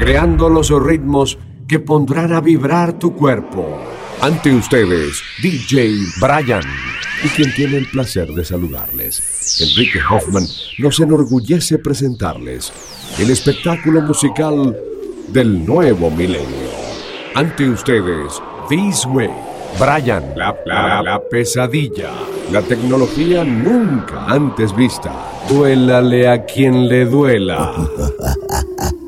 creando los ritmos que pondrán a vibrar tu cuerpo. Ante ustedes, DJ Brian, y quien tiene el placer de saludarles. Enrique Hoffman nos enorgullece presentarles el espectáculo musical del nuevo milenio. Ante ustedes, This Way, Brian, la, la, la pesadilla, la tecnología nunca antes vista. Duélale a quien le duela.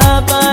chapa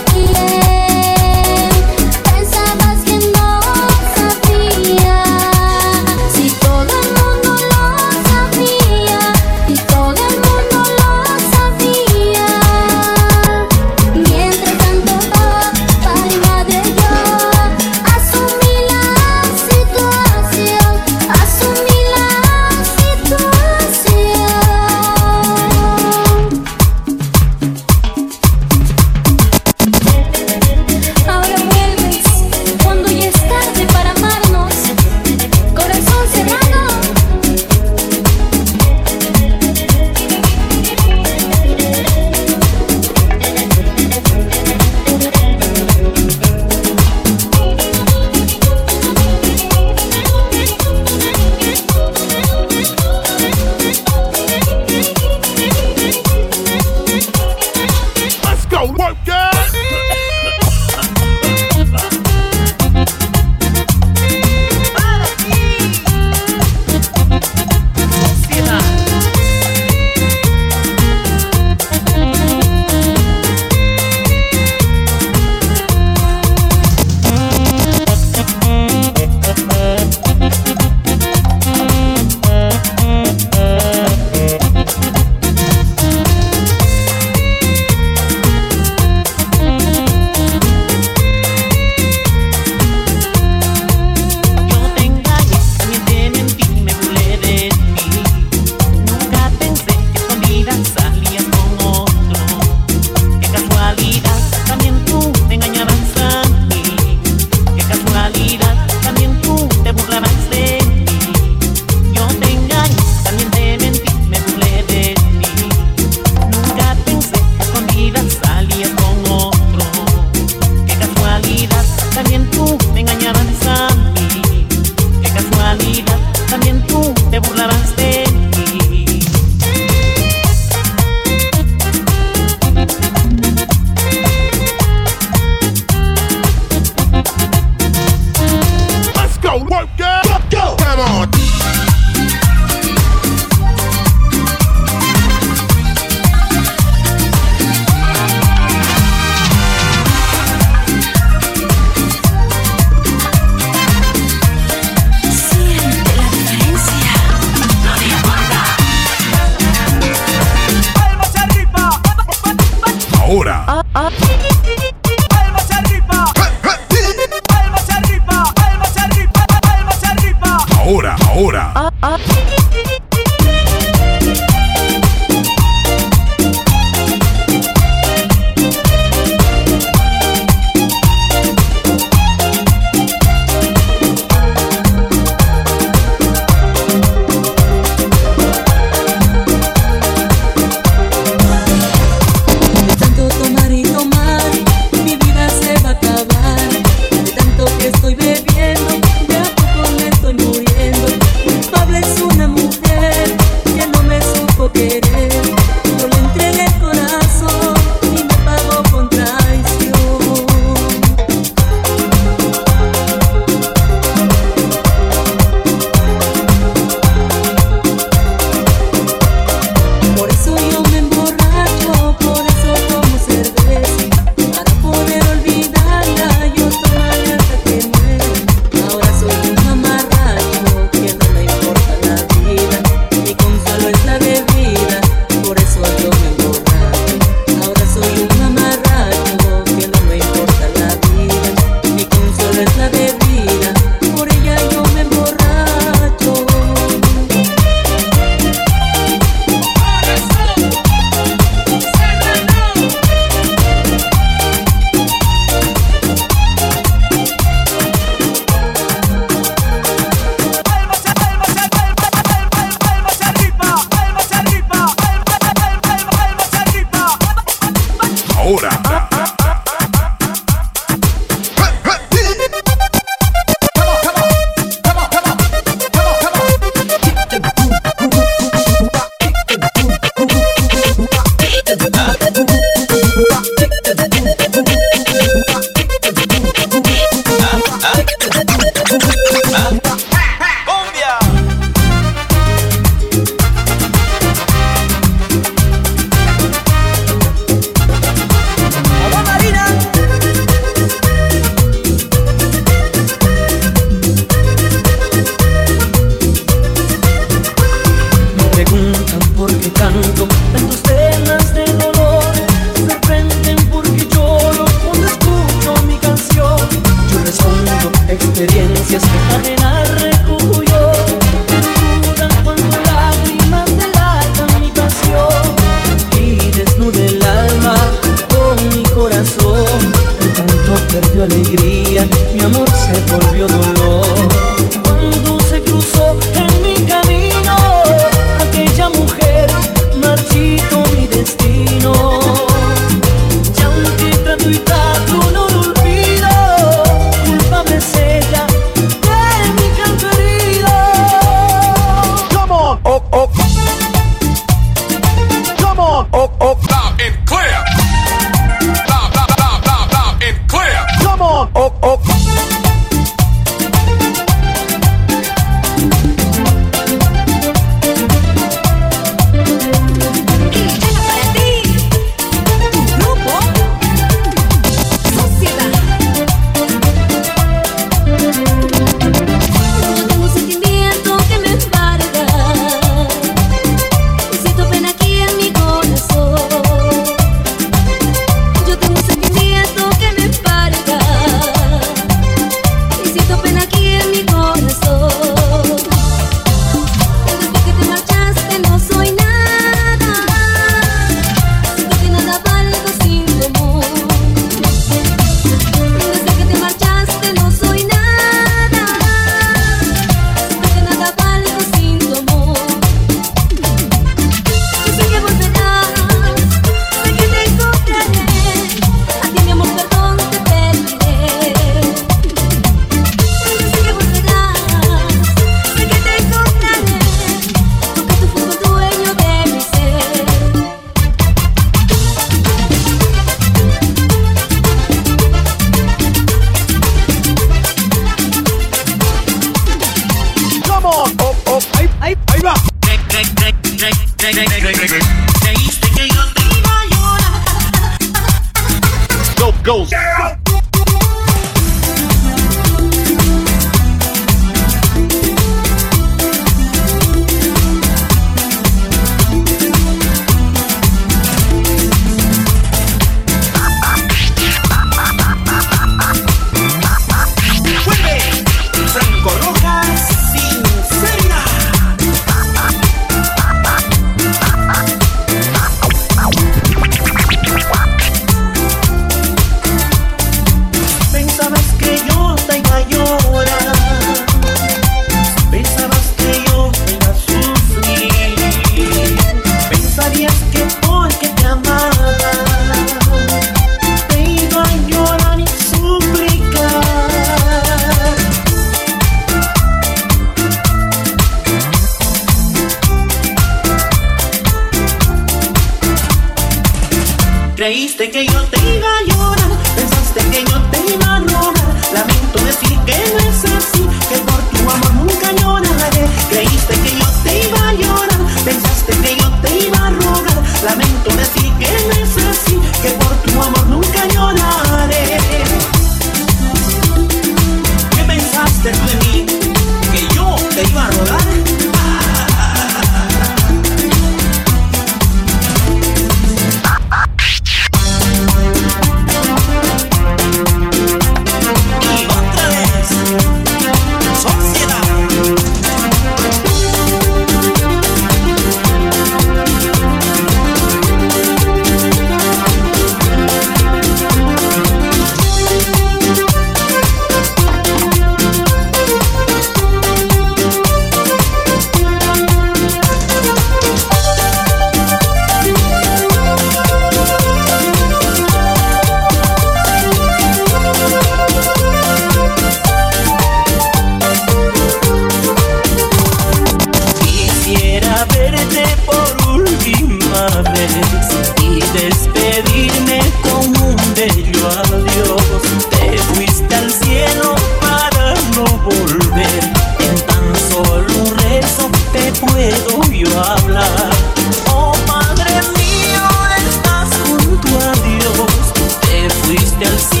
del see.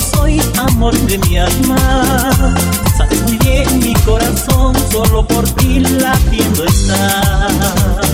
soy amor de mi alma. Sabes muy bien mi corazón, solo por ti latiendo está.